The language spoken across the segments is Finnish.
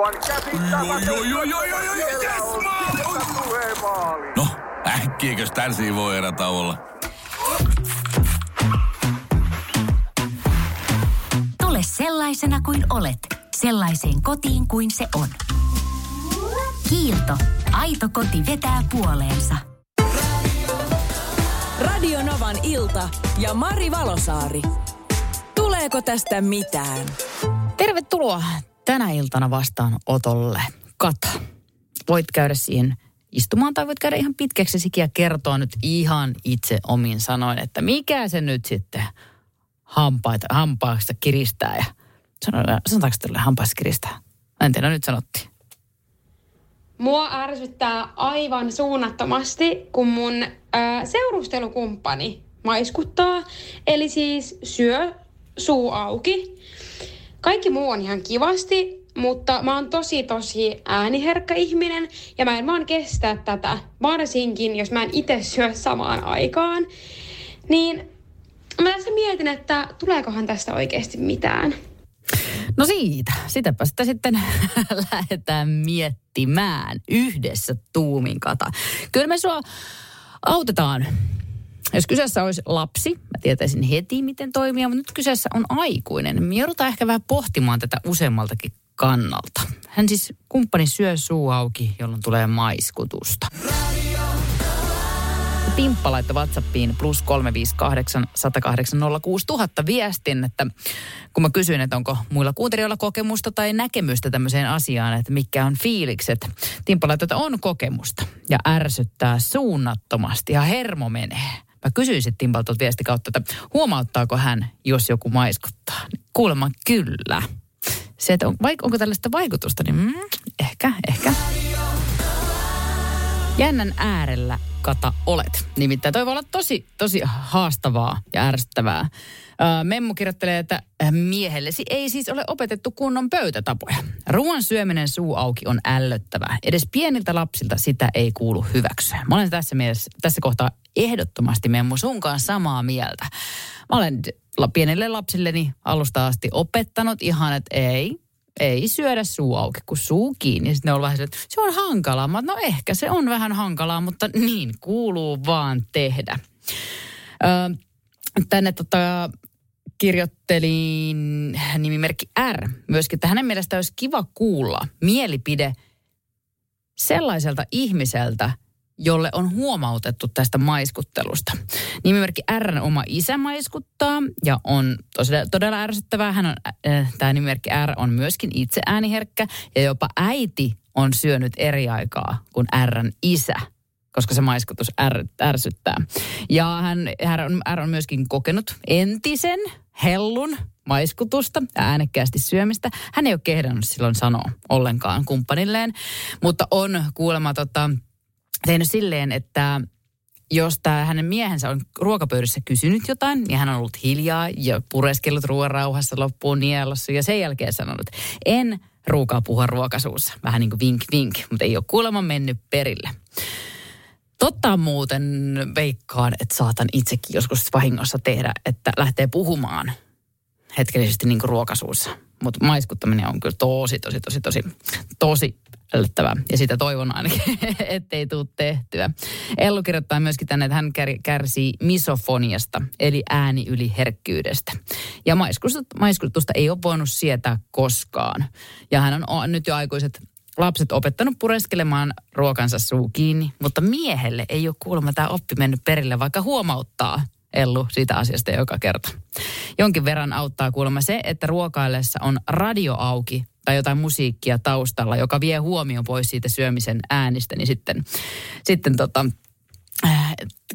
Aivan yes, maali! No, äkkiäkös tän voi erä olla? Tule sellaisena kuin olet, sellaiseen kotiin kuin se on. Kiilto. Aito koti vetää puoleensa. Radio Novan ilta ja Mari Valosaari. Tuleeko tästä mitään? Tervetuloa tänä iltana vastaan otolle. Kata. Voit käydä siihen istumaan tai voit käydä ihan pitkäksi sikiä kertoa nyt ihan itse omin sanoin, että mikä se nyt sitten hampaita, hampaasta kiristää ja sanotaanko tälle hampaasta kiristää? En tiedä, nyt sanottiin. Mua ärsyttää aivan suunnattomasti, kun mun ö, seurustelukumppani maiskuttaa. Eli siis syö suu auki. Kaikki muu on ihan kivasti, mutta mä oon tosi tosi ääniherkkä ihminen ja mä en vaan kestä tätä, varsinkin jos mä en itse syö samaan aikaan. Niin mä tässä mietin, että tuleekohan tästä oikeasti mitään. No siitä, sitäpä sitä sitten lähdetään miettimään yhdessä tuumin kata. Kyllä me sua autetaan. Jos kyseessä olisi lapsi, tietäisin heti, miten toimia, mutta nyt kyseessä on aikuinen. Me joudutaan ehkä vähän pohtimaan tätä useammaltakin kannalta. Hän siis kumppani syö suu auki, jolloin tulee maiskutusta. Pimppa laittoi WhatsAppiin plus 358 108 06000 viestin, että kun mä kysyin, että onko muilla kuuntelijoilla kokemusta tai näkemystä tämmöiseen asiaan, että mikä on fiilikset. Timppa laittoi, että on kokemusta ja ärsyttää suunnattomasti ja hermo menee. Mä kysyin sitten viesti kautta, että huomauttaako hän, jos joku maiskuttaa. Kuulemma kyllä. Se, että on, onko tällaista vaikutusta, niin mm, ehkä, ehkä. Jännän äärellä kata olet. Nimittäin toi voi olla tosi, tosi haastavaa ja ärsyttävää. Memmu kirjoittelee, että miehellesi ei siis ole opetettu kunnon pöytätapoja. Ruoan syöminen suu auki on ällöttävää. Edes pieniltä lapsilta sitä ei kuulu hyväksyä. Mä olen tässä, mielessä, tässä kohtaa ehdottomasti Memmu sunkaan samaa mieltä. Mä olen pienille lapsilleni alusta asti opettanut ihan, että ei, ei syödä suu auki, kun suu kiinni. Sitten ne on vähän että se on hankalaa. Mä, no ehkä se on vähän hankalaa, mutta niin kuuluu vaan tehdä. Ö, tänne tota, kirjoittelin nimimerkki R myöskin, että hänen mielestä olisi kiva kuulla mielipide sellaiselta ihmiseltä, jolle on huomautettu tästä maiskuttelusta. Nimimerkki R oma isä maiskuttaa ja on todella, todella ärsyttävää. Hän on, äh, tämä nimimerkki R on myöskin itse ääniherkkä ja jopa äiti on syönyt eri aikaa kuin Rn isä koska se maiskutus är, ärsyttää. Ja hän, hän on, R on myöskin kokenut entisen hellun maiskutusta ja äänekkäästi syömistä. Hän ei ole kehdannut silloin sanoa ollenkaan kumppanilleen, mutta on kuulemma tota, tehnyt silleen, että jos tämä hänen miehensä on ruokapöydässä kysynyt jotain, niin hän on ollut hiljaa ja pureskellut ruoan rauhassa loppuun nielossa ja sen jälkeen sanonut, en ruukaa puhua ruokasuussa. Vähän niin kuin vink vink, mutta ei ole kuulemma mennyt perille. Totta muuten veikkaan, että saatan itsekin joskus vahingossa tehdä, että lähtee puhumaan hetkellisesti niin kuin ruokasuussa. Mutta maiskuttaminen on kyllä tosi, tosi, tosi, tosi, tosi ällöttävää. Ja sitä toivon ainakin, ettei tule tehtyä. Ellu kirjoittaa myöskin tänne, että hän kärsii misofoniasta, eli ääni yli herkkyydestä. Ja maiskutusta ei ole voinut sietää koskaan. Ja hän on nyt jo aikuiset lapset opettanut pureskelemaan ruokansa suu kiinni, mutta miehelle ei ole kuulemma tämä oppi mennyt perille, vaikka huomauttaa Ellu siitä asiasta joka kerta. Jonkin verran auttaa kuulemma se, että ruokaillessa on radio auki tai jotain musiikkia taustalla, joka vie huomioon pois siitä syömisen äänistä, niin sitten, sitten tota,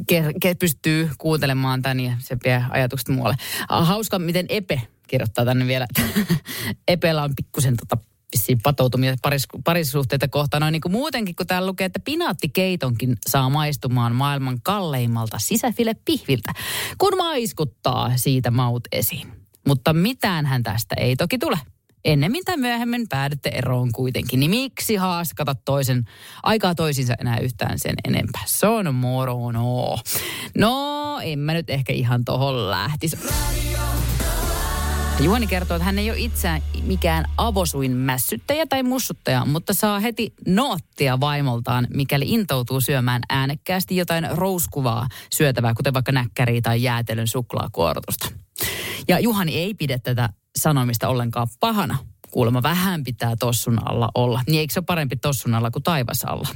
ke, ke, pystyy kuuntelemaan tämän ja se vie ajatukset muualle. Hauska, miten Epe kirjoittaa tänne vielä, Epellä on pikkusen tota vissiin patoutumia paris, parisuhteita kohtaan. Noin niin kuin muutenkin, kun täällä lukee, että pinaattikeitonkin saa maistumaan maailman kalleimmalta sisäfile-pihviltä, kun maiskuttaa siitä maut esiin. Mutta mitään hän tästä ei toki tule. Ennemmin tai myöhemmin päädytte eroon kuitenkin, niin miksi haaskata toisen aikaa toisinsa enää yhtään sen enempää? Se on morono. No, en mä nyt ehkä ihan tohon lähtisi. Juhani kertoo, että hän ei ole itse mikään avosuin mässyttäjä tai mussuttaja, mutta saa heti noottia vaimoltaan, mikäli intoutuu syömään äänekkäästi jotain rouskuvaa syötävää, kuten vaikka näkkäriä tai jäätelön suklaakuortusta. Ja Juhani ei pidä tätä sanomista ollenkaan pahana. Kuulemma vähän pitää tossun alla olla. Niin eikö se ole parempi tossun alla kuin taivas alla?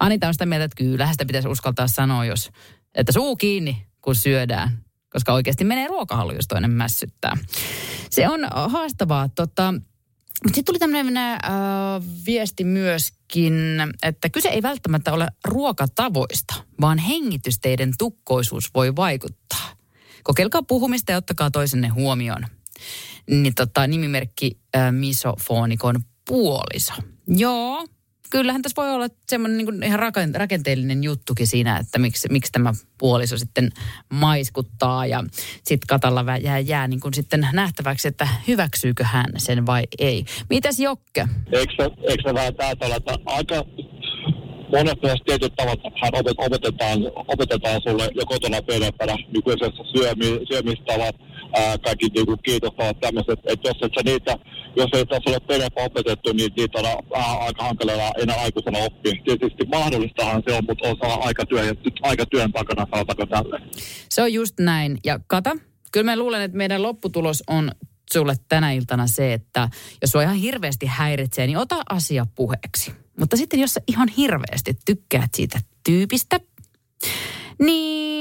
Anita on sitä mieltä, että kyllähän sitä pitäisi uskaltaa sanoa, jos, että suu kiinni, kun syödään. Koska oikeasti menee ruokahalu, jos toinen mässyttää. Se on haastavaa. Tota, mutta sitten tuli tämmöinen äh, viesti myöskin, että kyse ei välttämättä ole ruokatavoista, vaan hengitysteiden tukkoisuus voi vaikuttaa. Kokeilkaa puhumista ja ottakaa toisenne huomioon. Niin tota, nimimerkki äh, misofoonikon puoliso. Joo, kyllähän tässä voi olla semmoinen niin ihan rakenteellinen juttukin siinä, että miksi, miksi tämä puoliso sitten maiskuttaa. Ja sitten Katalla jää, jää niin kuin sitten nähtäväksi, että hyväksyykö hän sen vai ei. Mitäs Jokke? Eikö se, vähän täältä että aika monet näistä tietyt tavat opetetaan, opetetaan sulle jo kotona pienempänä nykyisessä syömi, syömistavat, ää, kaikki niinku kiitostavat tämmöiset, että jos et sä niitä, jos ei tässä ole pienempää opetettu, niin niitä on vähän aika hankalaa enää aikuisena oppia. Tietysti mahdollistahan se on, mutta osaa aika, työ, aika työn takana saatako tälle. Se on just näin. Ja Kata, kyllä mä luulen, että meidän lopputulos on sulle tänä iltana se, että jos sua ihan hirveästi häiritsee, niin ota asia puheeksi. Mutta sitten jos sä ihan hirveästi tykkäät siitä tyypistä, niin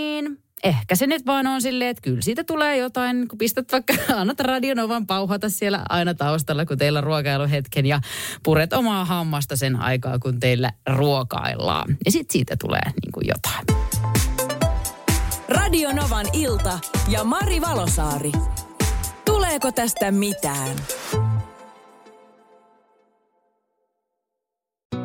ehkä se nyt vaan on silleen, että kyllä siitä tulee jotain, kun pistät vaikka, annat radionovan pauhata siellä aina taustalla, kun teillä on hetken ja puret omaa hammasta sen aikaa, kun teillä ruokaillaan. Ja sitten siitä tulee niin kuin jotain. Radio Novan ilta ja Mari Valosaari. Tuleeko tästä mitään?